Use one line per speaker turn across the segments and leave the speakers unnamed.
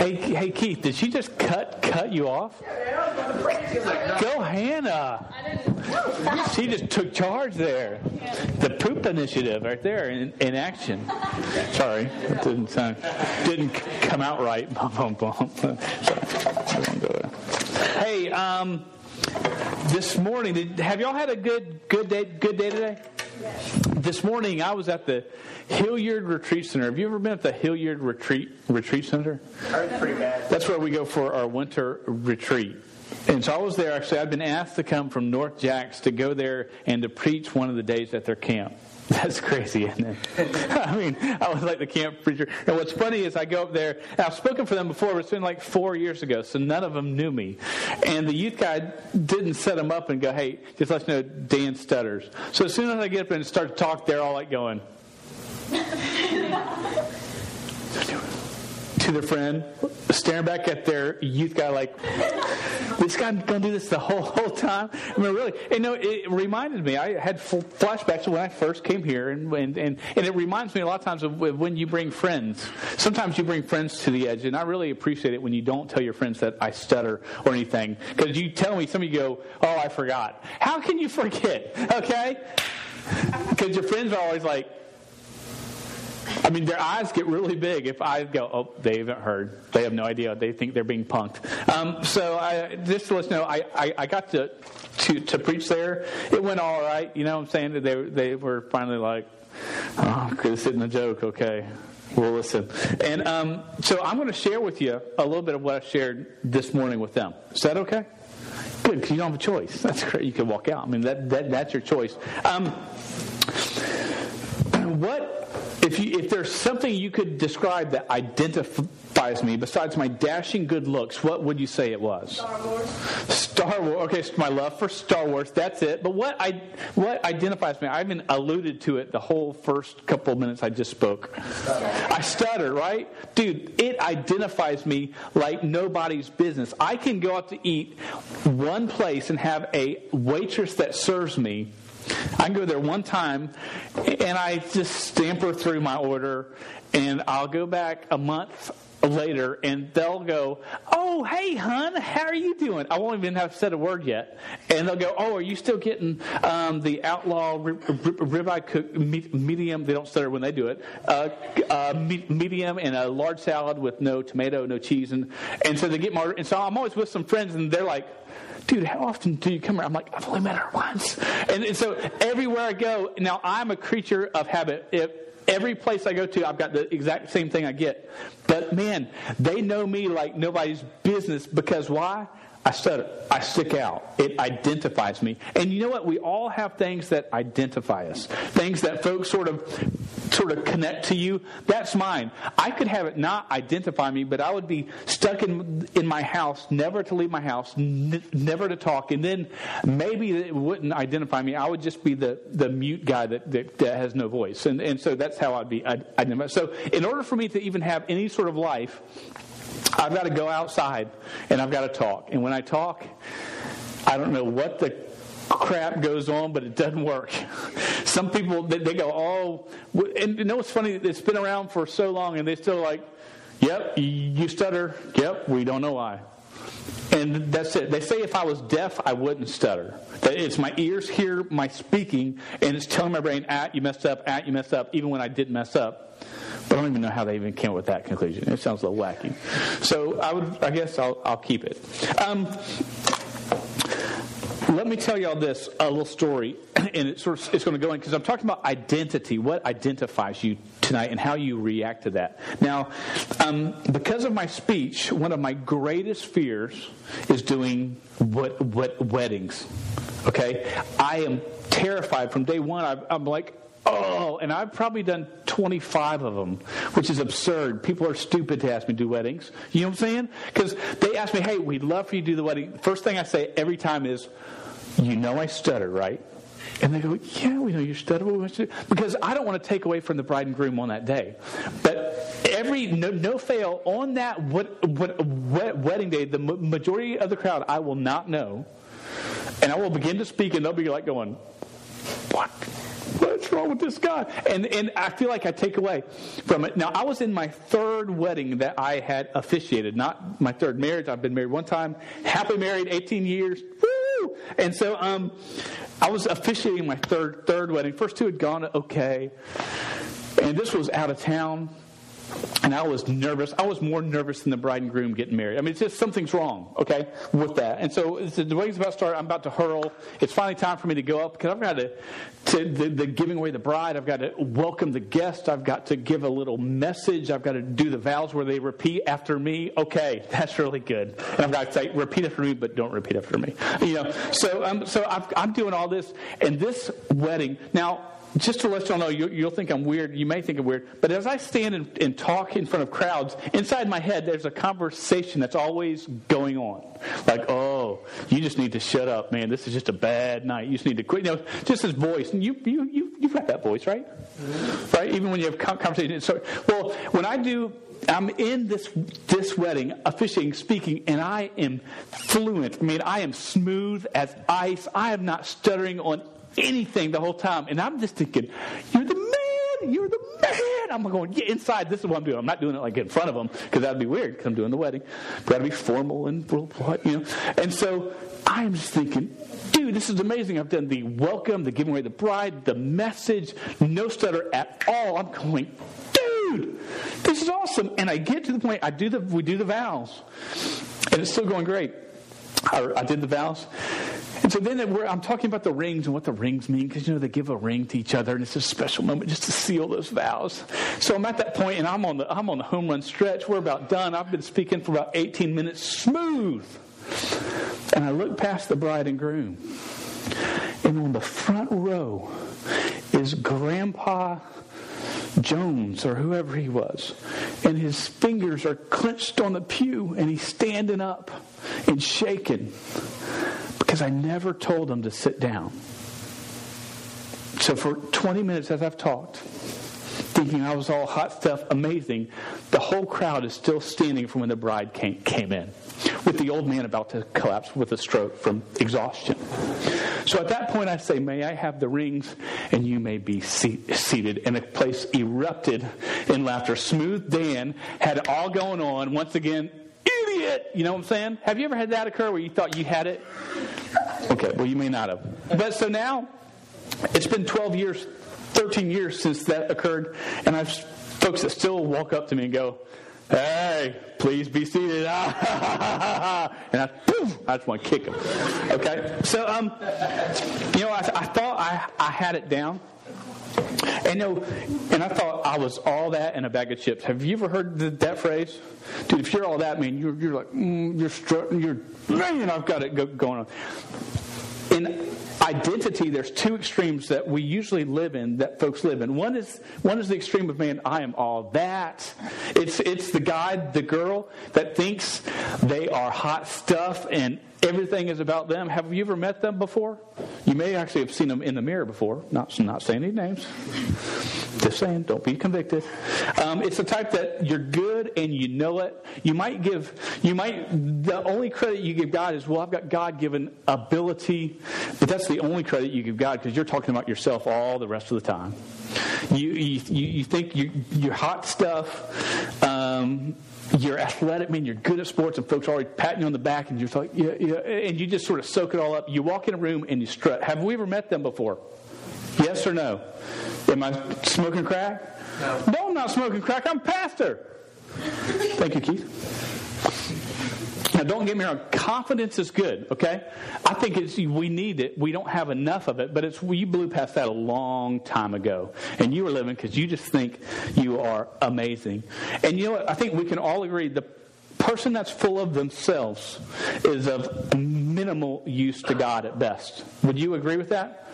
Hey, hey, Keith, did she just cut cut you off? Go, Hannah. She just took charge there. The poop initiative right there in, in action. Sorry, it didn't sound, didn't come out right. Bum, bum, bum. Hey, um, this morning, did, have y'all had a good good day good day today? This morning, I was at the Hilliard Retreat Center. Have you ever been at the Hilliard Retreat Retreat Center?
It's pretty bad.
That's where we go for our winter retreat. And so I was there. Actually, I've been asked to come from North Jax to go there and to preach one of the days at their camp. That's crazy, isn't it? I mean, I was like the camp preacher. And what's funny is I go up there, I've spoken for them before, but it's been like four years ago, so none of them knew me. And the youth guy didn't set them up and go, hey, just let you know Dan stutters. So as soon as I get up and start to talk, they're all like going, to their friend, staring back at their youth guy like, this guy gonna do this the whole whole time. I mean, really, you know, it reminded me. I had flashbacks of when I first came here, and and and, and it reminds me a lot of times of when you bring friends. Sometimes you bring friends to the edge, and I really appreciate it when you don't tell your friends that I stutter or anything, because you tell me, some of you go, "Oh, I forgot." How can you forget? Okay, because your friends are always like. I mean, their eyes get really big if I go, oh, they haven't heard. They have no idea. They think they're being punked. Um, so I, just to let you know, I, I, I got to, to, to preach there. It went all right. You know what I'm saying? They, they were finally like, oh, Chris isn't a joke. Okay. We'll listen. And um, so I'm going to share with you a little bit of what I shared this morning with them. Is that okay? Good, because you don't have a choice. That's great. You can walk out. I mean, that, that that's your choice. Um, what if you, if there's something you could describe that identifies me besides my dashing good looks, what would you say it was?
Star Wars.
Star Wars. Okay, so my love for Star Wars. That's it. But what I what identifies me? I even alluded to it the whole first couple of minutes I just spoke. I stutter, right, dude? It identifies me like nobody's business. I can go out to eat one place and have a waitress that serves me I can go there one time and I just stamper through my order and I'll go back a month later and they'll go, Oh, hey, hun, how are you doing? I won't even have said a word yet. And they'll go, Oh, are you still getting um, the outlaw rib- ribeye cook medium? They don't stutter when they do it. Uh, uh, medium and a large salad with no tomato, no cheese. And, and so they get my, and so I'm always with some friends and they're like, dude, how often do you come here? I'm like, I've only met her once. And, and so everywhere I go, now I'm a creature of habit. If, every place I go to, I've got the exact same thing I get. But man, they know me like nobody's business because why? I stutter. I stick out. It identifies me. And you know what? We all have things that identify us. Things that folks sort of sort of connect to you. That's mine. I could have it not identify me, but I would be stuck in in my house, never to leave my house, n- never to talk, and then maybe it wouldn't identify me. I would just be the the mute guy that that, that has no voice. And and so that's how I'd be identified. So in order for me to even have any sort of life, I've got to go outside and I've got to talk. And when I talk, I don't know what the crap goes on, but it doesn't work. Some people, they, they go, oh, and you know what's funny? It's been around for so long and they still like, yep, you stutter. Yep, we don't know why. And that's it. They say if I was deaf, I wouldn't stutter. It's my ears hear my speaking, and it's telling my brain, "At you messed up, at you messed up," even when I didn't mess up. But I don't even know how they even came up with that conclusion. It sounds a little wacky. So I would, I guess, I'll, I'll keep it. Um, let me tell y'all this a little story, and it's sort of, it's going to go in because I'm talking about identity. What identifies you tonight, and how you react to that. Now, um, because of my speech, one of my greatest fears is doing what, what weddings. Okay, I am terrified from day one. I, I'm like, Oh, and I've probably done 25 of them, which is absurd. People are stupid to ask me to do weddings. You know what I'm saying? Because they ask me, hey, we'd love for you to do the wedding. First thing I say every time is, you know I stutter, right? And they go, yeah, we know you stutter. Because I don't want to take away from the bride and groom on that day. But every, no, no fail, on that what, what, wedding day, the majority of the crowd I will not know. And I will begin to speak, and they'll be like going, what? What? what's wrong with this guy? And, and I feel like I take away from it. Now, I was in my third wedding that I had officiated, not my third marriage. I've been married one time, happily married 18 years. Woo! And so um, I was officiating my third third wedding. First two had gone okay. And this was out of town and I was nervous. I was more nervous than the bride and groom getting married. I mean, it's just something's wrong, okay, with that. And so the wedding's about to start. I'm about to hurl. It's finally time for me to go up because I've got to, to the, the, giving away the bride. I've got to welcome the guest. I've got to give a little message. I've got to do the vows where they repeat after me. Okay, that's really good. And I've got to say, repeat after me, but don't repeat after me. You know, so um, so i I'm doing all this, and this wedding now just to let y'all know, you, will think I'm weird. You may think I'm weird. But as I stand and, and, talk in front of crowds, inside my head, there's a conversation that's always going on. Like, oh, you just need to shut up, man. This is just a bad night. You just need to quit. You know, just his voice. And you, you, you, you've got that voice, right? Mm-hmm. Right? Even when you have conversations. So, well, when I do I'm in this this wedding, officiating, speaking, and I am fluent. I mean, I am smooth as ice. I am not stuttering on anything the whole time. And I'm just thinking, you're the man, you're the man. I'm going, yeah, inside, this is what I'm doing. I'm not doing it like in front of them because that'd be weird because I'm doing the wedding. Got to be formal and, you know. And so I'm just thinking, dude, this is amazing. I've done the welcome, the giving away the bride, the message, no stutter at all. I'm going, dude, this is awesome. And I get to the point, I do the, we do the vows, and it's still going great. I, I did the vows. And so then I'm talking about the rings and what the rings mean because, you know, they give a ring to each other and it's a special moment just to seal those vows. So I'm at that point and I'm on the, I'm on the home run stretch. We're about done. I've been speaking for about 18 minutes smooth. And I look past the bride and groom. And on the front row is Grandpa Jones or whoever he was. And his fingers are clenched on the pew and he's standing up and shaking because I never told him to sit down. So for 20 minutes as I've talked, thinking I was all hot stuff, amazing, the whole crowd is still standing from when the bride came, came in, with the old man about to collapse with a stroke from exhaustion. So at that point, I say, May I have the rings, and you may be seated. And the place erupted in laughter. Smooth Dan had it all going on. Once again, idiot! You know what I'm saying? Have you ever had that occur where you thought you had it? Okay, well, you may not have. But so now, it's been 12 years, 13 years since that occurred, and I've folks that still walk up to me and go, Hey, please be seated. and I, boom, I just want to kick them. Okay? So, um, you know, I, I thought I, I had it down. And, know, and I thought I was all that in a bag of chips. Have you ever heard the, that phrase? Dude, if you're all that, man, you're, you're like, mm, you're strutting, you're, man, I've got it go, going on. In identity, there's two extremes that we usually live in, that folks live in. One is one is the extreme of man, I am all that. It's it's the guy, the girl that thinks they are hot stuff and everything is about them. Have you ever met them before? You may actually have seen them in the mirror before. Not, not saying any names. Just saying, don't be convicted. Um, it's the type that you're good and you know it. You might give, you might, the only credit you give God is, well, I've got God given ability, but that's the only credit you give God because you're talking about yourself all the rest of the time. You, you, you think you, you're hot stuff. Um, you're athletic, man, you're good at sports, and folks are already patting you on the back, and you're like, yeah, yeah, and you just sort of soak it all up. You walk in a room and you strut. Have we ever met them before? Yes or no? Am I smoking crack? No. No, I'm not smoking crack. I'm pastor. Thank you, Keith. Now, don't get me wrong. Confidence is good. Okay, I think it's we need it. We don't have enough of it, but it's you blew past that a long time ago, and you were living because you just think you are amazing. And you know what? I think we can all agree the person that's full of themselves is of minimal use to God at best. Would you agree with that?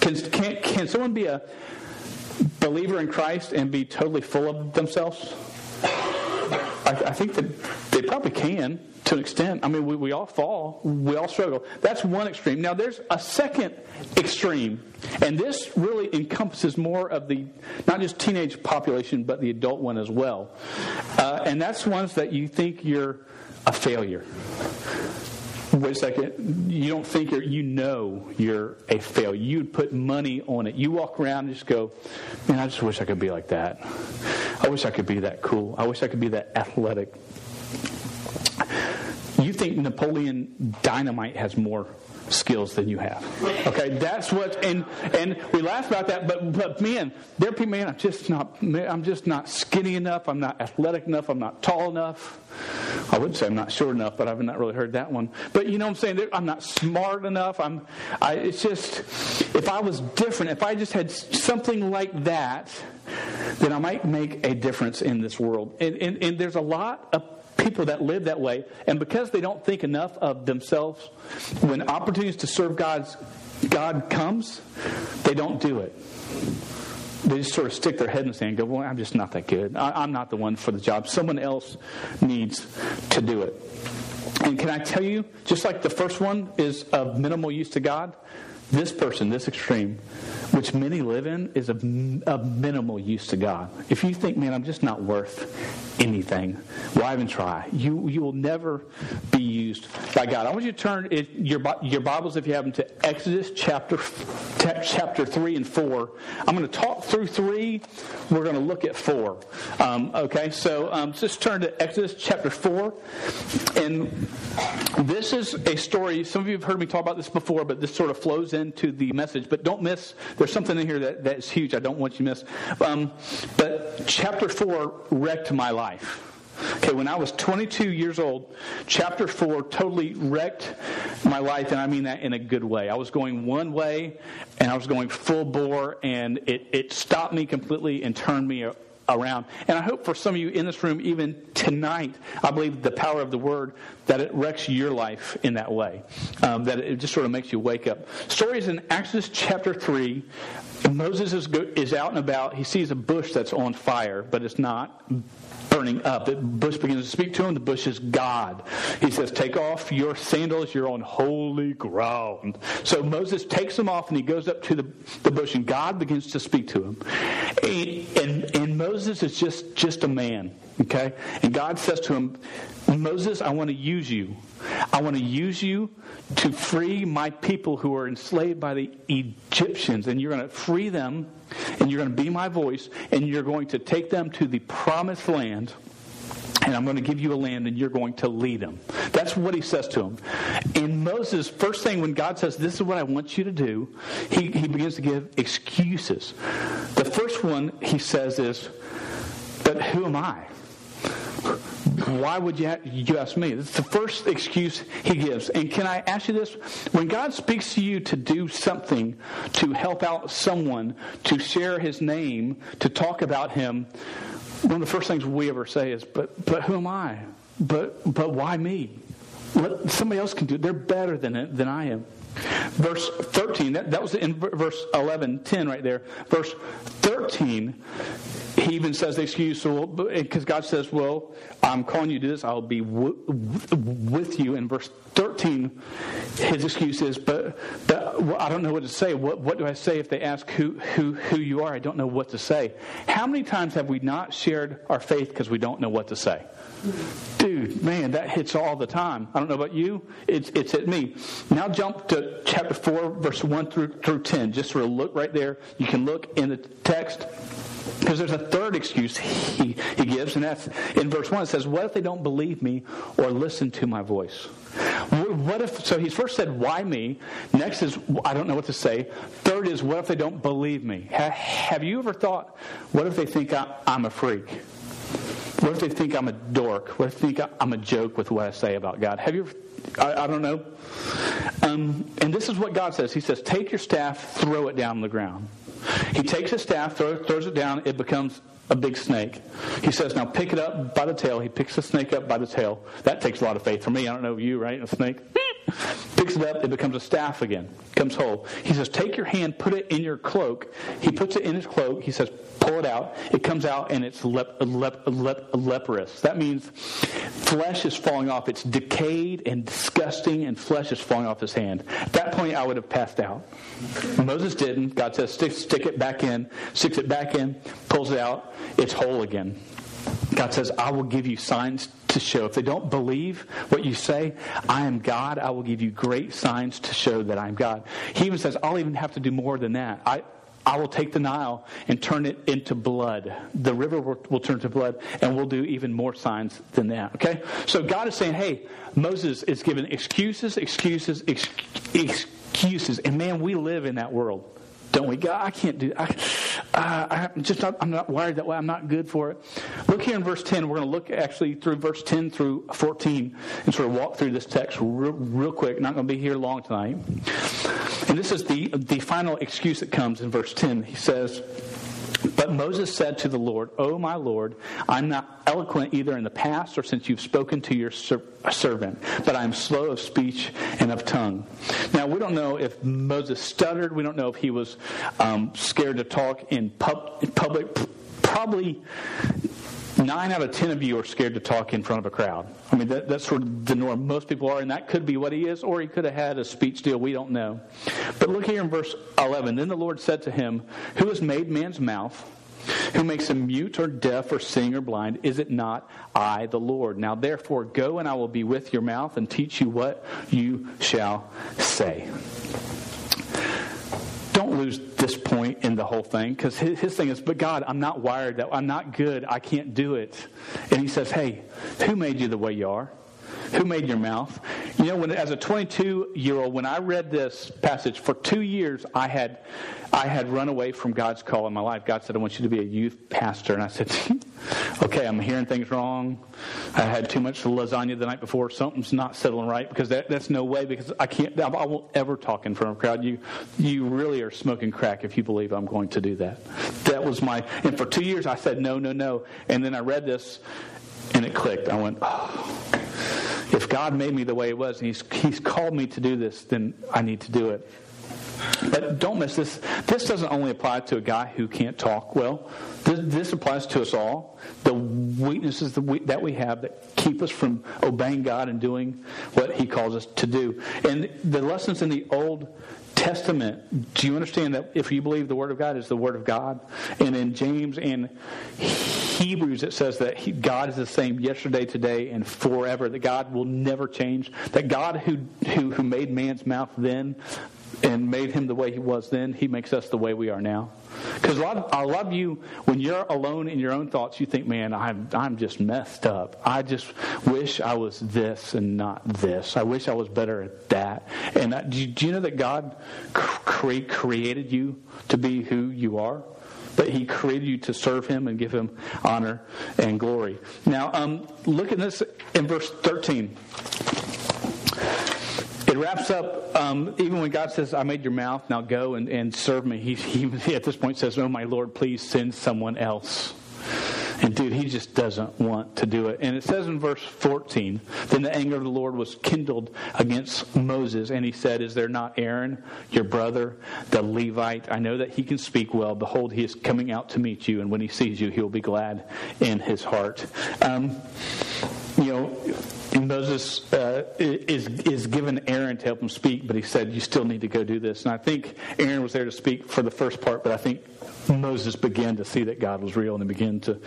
Can can, can someone be a believer in Christ and be totally full of themselves? I, I think that they probably can to an extent. I mean, we, we all fall, we all struggle. That's one extreme. Now, there's a second extreme, and this really encompasses more of the not just teenage population, but the adult one as well. Uh, and that's ones that you think you're a failure. Wait a second, you don't think you're, you know you're a failure. You'd put money on it. You walk around and just go, man, I just wish I could be like that. I wish I could be that cool. I wish I could be that athletic. You think Napoleon Dynamite has more skills than you have. Okay, that's what, and and we laugh about that, but but man, there people, man, I'm just not, I'm just not skinny enough. I'm not athletic enough. I'm not tall enough. I wouldn't say I'm not short enough, but I've not really heard that one. But you know what I'm saying? I'm not smart enough. I'm. I, it's just if I was different, if I just had something like that, then I might make a difference in this world. And and, and there's a lot of people that live that way. And because they don't think enough of themselves, when opportunities to serve God's God comes, they don't do it. They just sort of stick their head in the sand and go, Well, I'm just not that good. I, I'm not the one for the job. Someone else needs to do it. And can I tell you, just like the first one is of minimal use to God, this person, this extreme, which many live in, is of, minimal use to God. If you think, man, I'm just not worth anything, why even try? You, you will never be used by God. I want you to turn it, your, your Bibles, if you have them, to Exodus chapter, chapter 3 and 4. I'm going to talk through 3. We're going to look at 4. Um, okay, so um, just turn to Exodus chapter 4. And this is a story, some of you have heard me talk about this before, but this sort of flows into the message. But don't miss, there's something in here that, that's huge I don't want you to miss. Um, but chapter 4 wrecked my life. Okay, when I was 22 years old, chapter 4 totally wrecked my life, and I mean that in a good way. I was going one way, and I was going full bore, and it, it stopped me completely and turned me around. And I hope for some of you in this room, even tonight, I believe the power of the word, that it wrecks your life in that way. Um, that it just sort of makes you wake up. Stories in Exodus chapter 3. Moses is, go, is out and about. He sees a bush that's on fire, but it's not burning up. The bush begins to speak to him. The bush is God. He says, Take off your sandals. You're on holy ground. So Moses takes them off and he goes up to the, the bush, and God begins to speak to him. And, and, and Moses is just, just a man. Okay? And God says to him, Moses, I want to use you. I want to use you to free my people who are enslaved by the Egyptians. And you're going to free them, and you're going to be my voice, and you're going to take them to the promised land. And I'm going to give you a land and you're going to lead them. That's what he says to him. And Moses, first thing when God says, This is what I want you to do, he, he begins to give excuses. The first one he says is, But who am I? Why would you, you ask me? It's the first excuse he gives. And can I ask you this? When God speaks to you to do something, to help out someone, to share his name, to talk about him, one of the first things we ever say is, but, but who am I? But, but why me? Let, somebody else can do it. They're better than, than I am. Verse 13, that, that was in verse 11, 10 right there. Verse 13, he even says the excuse, so because God says, well, I'm calling you to this, I'll be w- with you. In verse 13, his excuse is, but, but well, I don't know what to say. What, what do I say if they ask who, who, who you are? I don't know what to say. How many times have we not shared our faith because we don't know what to say? Dude, man, that hits all the time. I don't know about you. It's, it's at me. Now jump to chapter 4, verse 1 through, through 10. Just sort of look right there. You can look in the text. Because there's a third excuse he, he gives, and that's in verse 1. It says, What if they don't believe me or listen to my voice? What if, so he's first said, Why me? Next is, I don't know what to say. Third is, What if they don't believe me? Have you ever thought, What if they think I'm a freak? What if they think I'm a dork? What if they think I'm a joke with what I say about God? Have you ever, I, I don't know. Um, and this is what God says. He says, Take your staff, throw it down the ground. He takes his staff, throws, throws it down, it becomes a big snake. He says, Now pick it up by the tail. He picks the snake up by the tail. That takes a lot of faith for me. I don't know you, right? A snake. Picks it up, it becomes a staff again, comes whole. He says, Take your hand, put it in your cloak. He puts it in his cloak. He says, Pull it out. It comes out and it's lep, lep, lep, leprous. That means flesh is falling off. It's decayed and disgusting, and flesh is falling off his hand. At that point, I would have passed out. Moses didn't. God says, Stick, stick it back in, sticks it back in, pulls it out. It's whole again. God says, I will give you signs to show. If they don't believe what you say, I am God, I will give you great signs to show that I'm God. He even says, I'll even have to do more than that. I, I will take the Nile and turn it into blood. The river will, will, turn to blood, and we'll do even more signs than that. Okay? So God is saying, hey, Moses is given excuses, excuses, ex- excuses. And man, we live in that world don't we? God, I can't do. I, uh, I'm just not. I'm not wired that way. I'm not good for it. Look here in verse 10. We're going to look actually through verse 10 through 14 and sort of walk through this text real, real quick. Not going to be here long tonight. And this is the the final excuse that comes in verse 10. He says. But Moses said to the Lord, O my Lord, I'm not eloquent either in the past or since you've spoken to your ser- servant, but I'm slow of speech and of tongue. Now, we don't know if Moses stuttered. We don't know if he was um, scared to talk in, pub- in public. Probably nine out of ten of you are scared to talk in front of a crowd. I mean, that, that's sort of the norm. Most people are, and that could be what he is, or he could have had a speech deal. We don't know. But look here in verse 11. Then the Lord said to him, Who has made man's mouth? Who makes him mute or deaf or seeing or blind? Is it not I, the Lord? Now therefore go and I will be with your mouth and teach you what you shall say lose this point in the whole thing because his, his, thing is, but God, I'm not wired that I'm not good. I can't do it. And he says, Hey, who made you the way you are? Who made your mouth? You know, when as a 22 year old, when I read this passage for two years, I had I had run away from God's call in my life. God said, "I want you to be a youth pastor," and I said, "Okay, I'm hearing things wrong. I had too much lasagna the night before. Something's not settling right because that, that's no way. Because I can't. I won't ever talk in front of a crowd. You you really are smoking crack if you believe I'm going to do that. That was my. And for two years, I said no, no, no. And then I read this, and it clicked. I went, oh if God made me the way He was and He's, he's called me to do this, then I need to do it. But don't miss this. This doesn't only apply to a guy who can't talk well. This, this applies to us all. The weaknesses that we, that we have that keep us from obeying God and doing what He calls us to do. And the lessons in the Old Testament, do you understand that if you believe the Word of God is the Word of God? And in James and Hebrews, it says that he, God is the same yesterday, today, and forever, that God will never change, that God who, who, who made man's mouth then and made him the way he was then, he makes us the way we are now. Because I of you, when you're alone in your own thoughts, you think, man, I'm, I'm just messed up. I just wish I was this and not this. I wish I was better at that. And I, do, you, do you know that God cre- created you to be who you are? That He created you to serve Him and give Him honor and glory. Now, um, look at this in verse 13 it wraps up, um, even when God says, I made your mouth, now go and, and serve me, he, he at this point says, Oh, my Lord, please send someone else. And dude, he just doesn't want to do it. And it says in verse 14, then the anger of the Lord was kindled against Moses, and he said, Is there not Aaron, your brother, the Levite? I know that he can speak well. Behold, he is coming out to meet you, and when he sees you, he will be glad in his heart. Um, you know, Moses uh, is is given Aaron to help him speak, but he said, "You still need to go do this." And I think Aaron was there to speak for the first part, but I think Moses began to see that God was real and he began to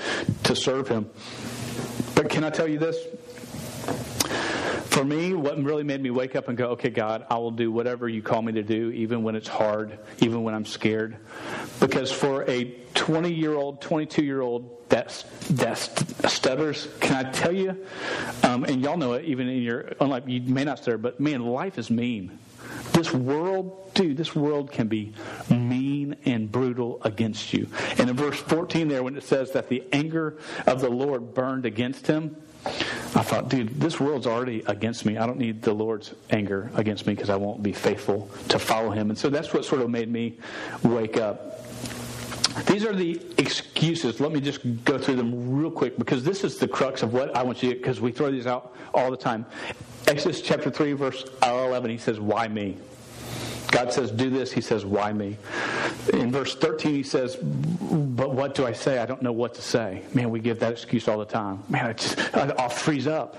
to serve Him. But can I tell you this? For me, what really made me wake up and go, "Okay, God, I will do whatever you call me to do, even when it's hard, even when I'm scared," because for a 20 year old, 22 year old that that stutters. Can I tell you? Um, and y'all know it, even in your unlike you may not stutter, but man, life is mean. This world, dude, this world can be mean and brutal against you. And in verse 14 there, when it says that the anger of the Lord burned against him, I thought, dude, this world's already against me. I don't need the Lord's anger against me because I won't be faithful to follow him. And so that's what sort of made me wake up. These are the excuses. Let me just go through them real quick because this is the crux of what I want you to because we throw these out all the time. Exodus chapter 3, verse uh, 11, he says, Why me? God says, Do this. He says, Why me? In verse 13, he says, But what do I say? I don't know what to say. Man, we give that excuse all the time. Man, I just, I'll freeze up.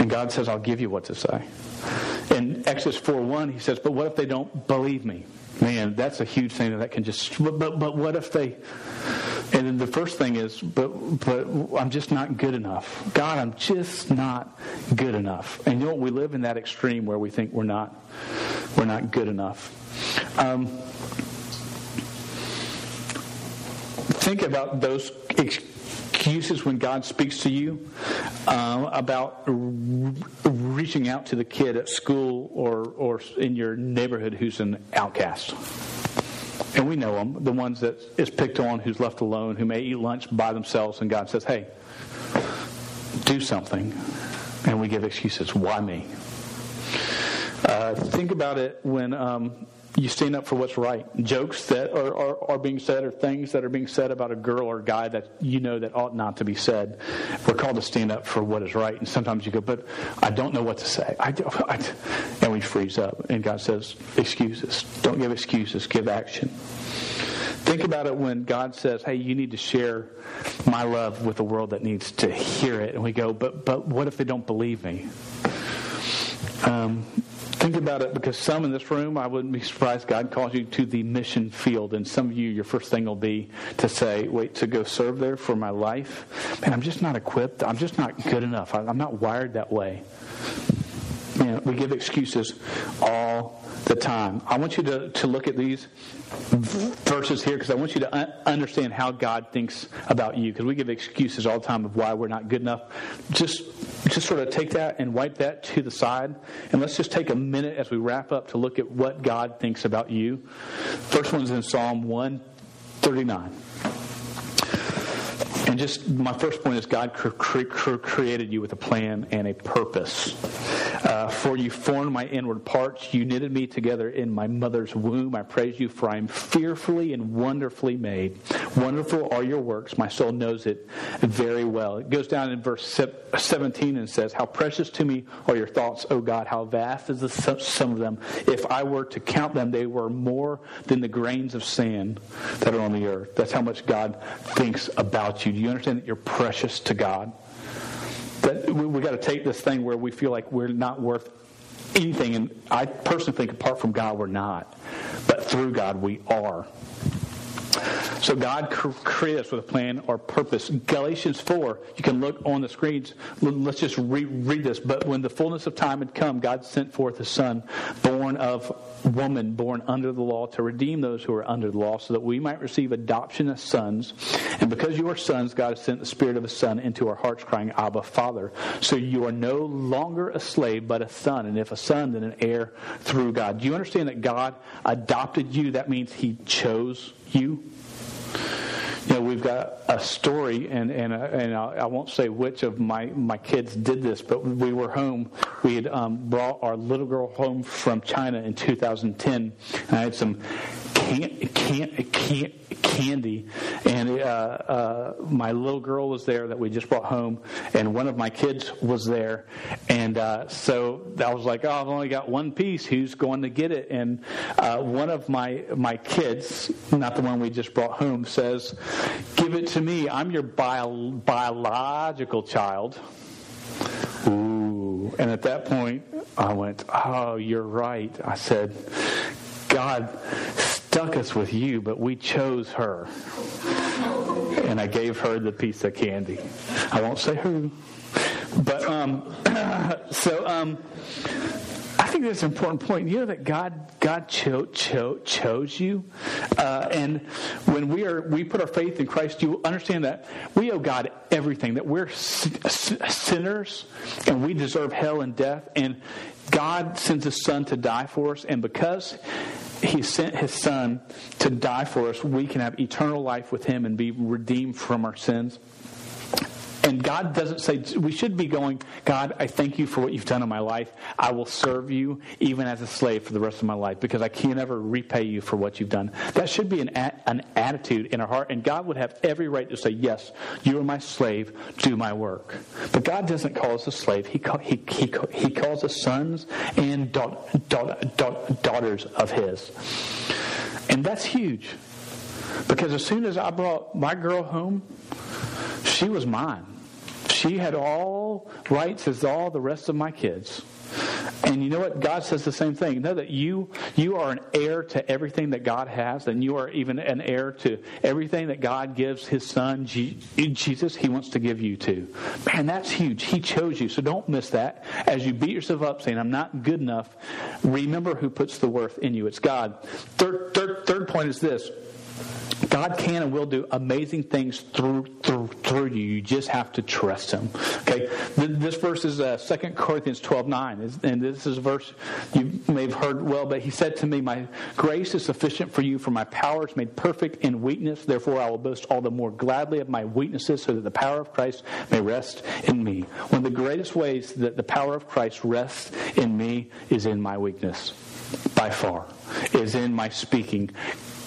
And God says, I'll give you what to say. In Exodus 4 1, he says, But what if they don't believe me? Man, that's a huge thing that can just. But, but, but what if they. And then the first thing is, but but I'm just not good enough. God, I'm just not good enough. And you know what? We live in that extreme where we think we're not we're not good enough. Um, think about those excuses when God speaks to you uh, about reaching out to the kid at school or, or in your neighborhood who's an outcast. And we know them, the ones that is picked on, who's left alone, who may eat lunch by themselves, and God says, hey, do something. And we give excuses. Why me? Uh, think about it when um, you stand up for what's right. Jokes that are, are, are, being said or things that are being said about a girl or a guy that you know that ought not to be said. We're called to stand up for what is right. And sometimes you go, but I don't know what to say. I, I, and we freeze up. And God says, excuses. Don't give excuses, give action. Think about it when God says, hey, you need to share my love with the world that needs to hear it. And we go, but, but what if they don't believe me? Um, Think about it because some in this room, I wouldn't be surprised God calls you to the mission field. And some of you, your first thing will be to say, wait, to go serve there for my life? Man, I'm just not equipped. I'm just not good enough. I'm not wired that way. Man, we give excuses all the time. I want you to, to look at these verses here because I want you to un- understand how God thinks about you because we give excuses all the time of why we're not good enough. Just, just sort of take that and wipe that to the side. And let's just take a minute as we wrap up to look at what God thinks about you. First one's in Psalm 139. And just my first point is God cre- cre- created you with a plan and a purpose. Uh, for you formed my inward parts. You knitted me together in my mother's womb. I praise you, for I am fearfully and wonderfully made. Wonderful are your works. My soul knows it very well. It goes down in verse 17 and says, How precious to me are your thoughts, O God. How vast is the sum of them. If I were to count them, they were more than the grains of sand that are on the earth. That's how much God thinks about you. Do you understand that you're precious to God? That we, we got to take this thing where we feel like we're not worth anything. And I personally think apart from God, we're not. But through God, we are. So God created us with a plan or purpose. Galatians 4, you can look on the screens. Let's just re- read this. But when the fullness of time had come, God sent forth a son, born of woman, born under the law, to redeem those who are under the law, so that we might receive adoption as sons. And because you are sons, God has sent the Spirit of a Son into our hearts, crying, Abba, Father. So you are no longer a slave, but a son. And if a son, then an heir through God. Do you understand that God adopted you? That means He chose you. You know, we've got a story, and and uh, and I won't say which of my my kids did this, but we were home. We had um, brought our little girl home from China in 2010, and I had some can't can't can, candy, and uh, uh, my little girl was there that we just brought home, and one of my kids was there, and uh, so I was like, "Oh, I've only got one piece. Who's going to get it?" And uh, one of my my kids, not the one we just brought home, says, "Give it to me. I'm your bio, biological child." Ooh. And at that point, I went, Oh, you're right. I said, God stuck us with you, but we chose her. And I gave her the piece of candy. I won't say who. But um, so um, I think that's an important point. You know that God God cho- cho- chose you, uh, and when we are we put our faith in Christ, you understand that we owe God everything. That we're sinners and we deserve hell and death, and God sends His Son to die for us, and because he sent his son to die for us, we can have eternal life with him and be redeemed from our sins. And God doesn't say, we should be going, God, I thank you for what you've done in my life. I will serve you even as a slave for the rest of my life because I can never repay you for what you've done. That should be an, an attitude in our heart. And God would have every right to say, yes, you are my slave, do my work. But God doesn't call us a slave. He, call, he, he, he calls us sons and da- da- da- daughters of his. And that's huge. Because as soon as I brought my girl home, she was mine. She had all rights as all the rest of my kids. And you know what? God says the same thing. Know that you you are an heir to everything that God has, and you are even an heir to everything that God gives His Son Jesus. He wants to give you to. Man, that's huge. He chose you, so don't miss that. As you beat yourself up saying, "I'm not good enough," remember who puts the worth in you. It's God. Third, third, third point is this. God can and will do amazing things through through through you. You just have to trust Him. Okay, this verse is uh, 2 Corinthians twelve nine, and this is a verse you may have heard well. But He said to me, "My grace is sufficient for you, for my power is made perfect in weakness. Therefore, I will boast all the more gladly of my weaknesses, so that the power of Christ may rest in me." One of the greatest ways that the power of Christ rests in me is in my weakness by far, is in my speaking.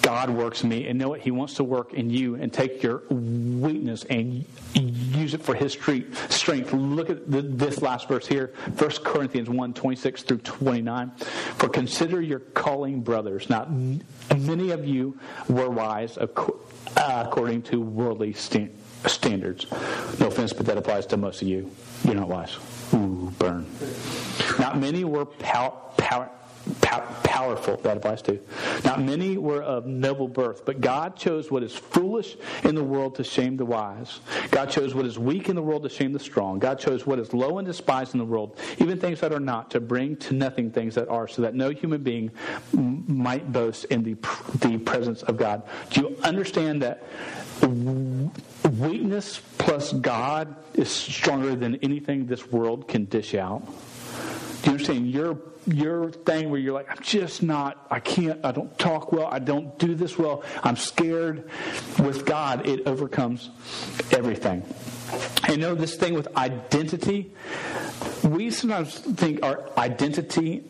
God works in me, and know what? He wants to work in you and take your weakness and use it for His strength. Look at this last verse here, 1 Corinthians 1 26 through 29. For consider your calling, brothers. Now, many of you were wise uh, according to worldly standards. No offense, but that applies to most of you. You're not wise. Ooh, burn. Not many were power, power powerful. That applies to. Not many were of noble birth, but God chose what is foolish in the world to shame the wise. God chose what is weak in the world to shame the strong. God chose what is low and despised in the world, even things that are not, to bring to nothing things that are, so that no human being might boast in the, the presence of God. Do you understand that weakness plus God is stronger than anything this world can dish out? You understand? Your your thing where you're like, I'm just not, I can't, I don't talk well, I don't do this well, I'm scared. With God, it overcomes everything. And know this thing with identity? We sometimes think our identity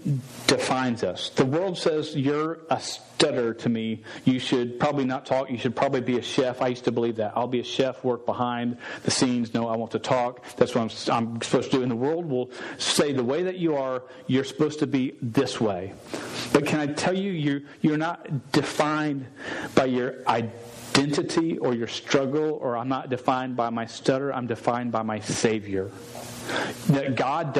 defines us. The world says you're a stutter to me. You should probably not talk. You should probably be a chef. I used to believe that. I'll be a chef, work behind the scenes. No, I want to talk. That's what I'm, I'm supposed to do. And the world will say the way that you are, you're supposed to be this way. But can I tell you, you're, you're not defined by your identity or your struggle, or I'm not defined by my stutter. I'm defined by my Savior. That God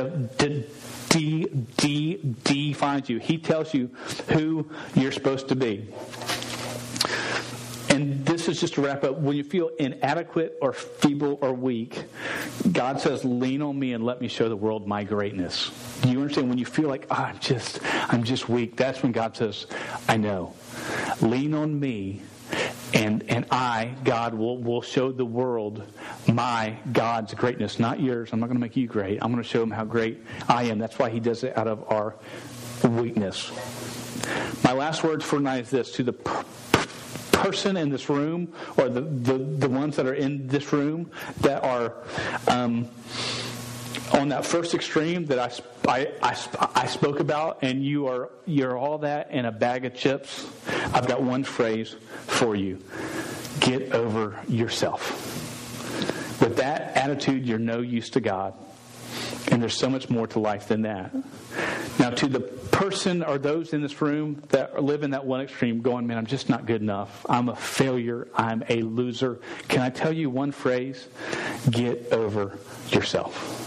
defines you. He tells you who you're supposed to be. Is just to wrap up. When you feel inadequate or feeble or weak, God says, lean on me and let me show the world my greatness. Do you understand? When you feel like, oh, I'm just, I'm just weak, that's when God says, I know. Lean on me and and I, God, will will show the world my God's greatness, not yours. I'm not going to make you great. I'm going to show them how great I am. That's why He does it out of our weakness. My last words for tonight is this: to the person in this room, or the the, the ones that are in this room that are. Um, on that first extreme that I, I, I, I, spoke about, and you are you're all that in a bag of chips. I've got one phrase for you: get over yourself. With that attitude, you're no use to God, and there's so much more to life than that. Now, to the person or those in this room that live in that one extreme, going, "Man, I'm just not good enough. I'm a failure. I'm a loser." Can I tell you one phrase? Get over yourself.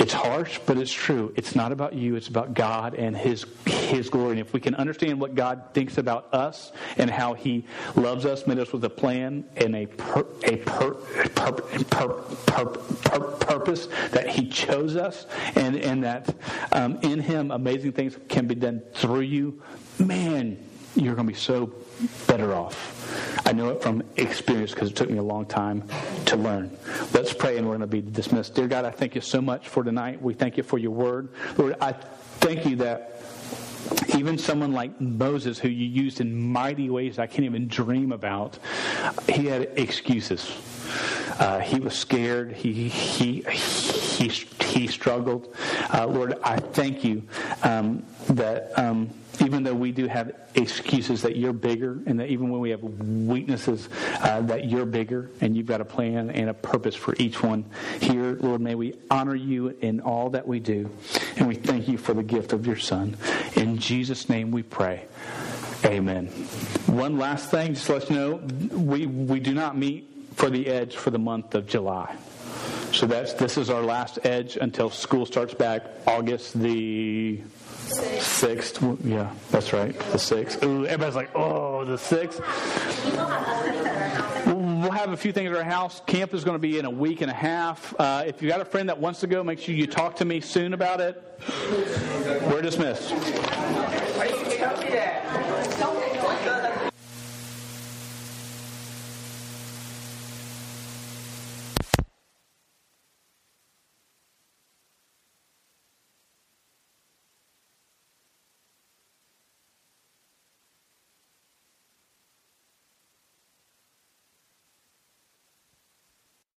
It's harsh, but it's true. It's not about you, it's about God and His, His glory. And if we can understand what God thinks about us and how He loves us, made us with a plan and a, per, a per, per, purpose, that He chose us, and, and that um, in Him amazing things can be done through you, man, you're going to be so better off. I know it from experience because it took me a long time to learn. Let's pray and we're going to be dismissed. Dear God, I thank you so much for tonight. We thank you for your word. Lord, I thank you that even someone like Moses, who you used in mighty ways I can't even dream about, he had excuses. Uh, he was scared. He he he he struggled. Uh, Lord, I thank you um, that. Um, even though we do have excuses that you're bigger, and that even when we have weaknesses, uh, that you're bigger, and you've got a plan and a purpose for each one here, Lord, may we honor you in all that we do, and we thank you for the gift of your Son. In Jesus' name we pray. Amen. One last thing, just let you know, we, we do not meet for the edge for the month of July. So that's this is our last edge until school starts back August the sixth. Yeah, that's right, the sixth. Ooh, everybody's like, oh, the sixth. We'll have a few things at our house. Camp is going to be in a week and a half. Uh, if you got a friend that wants to go, make sure you talk to me soon about it. We're dismissed.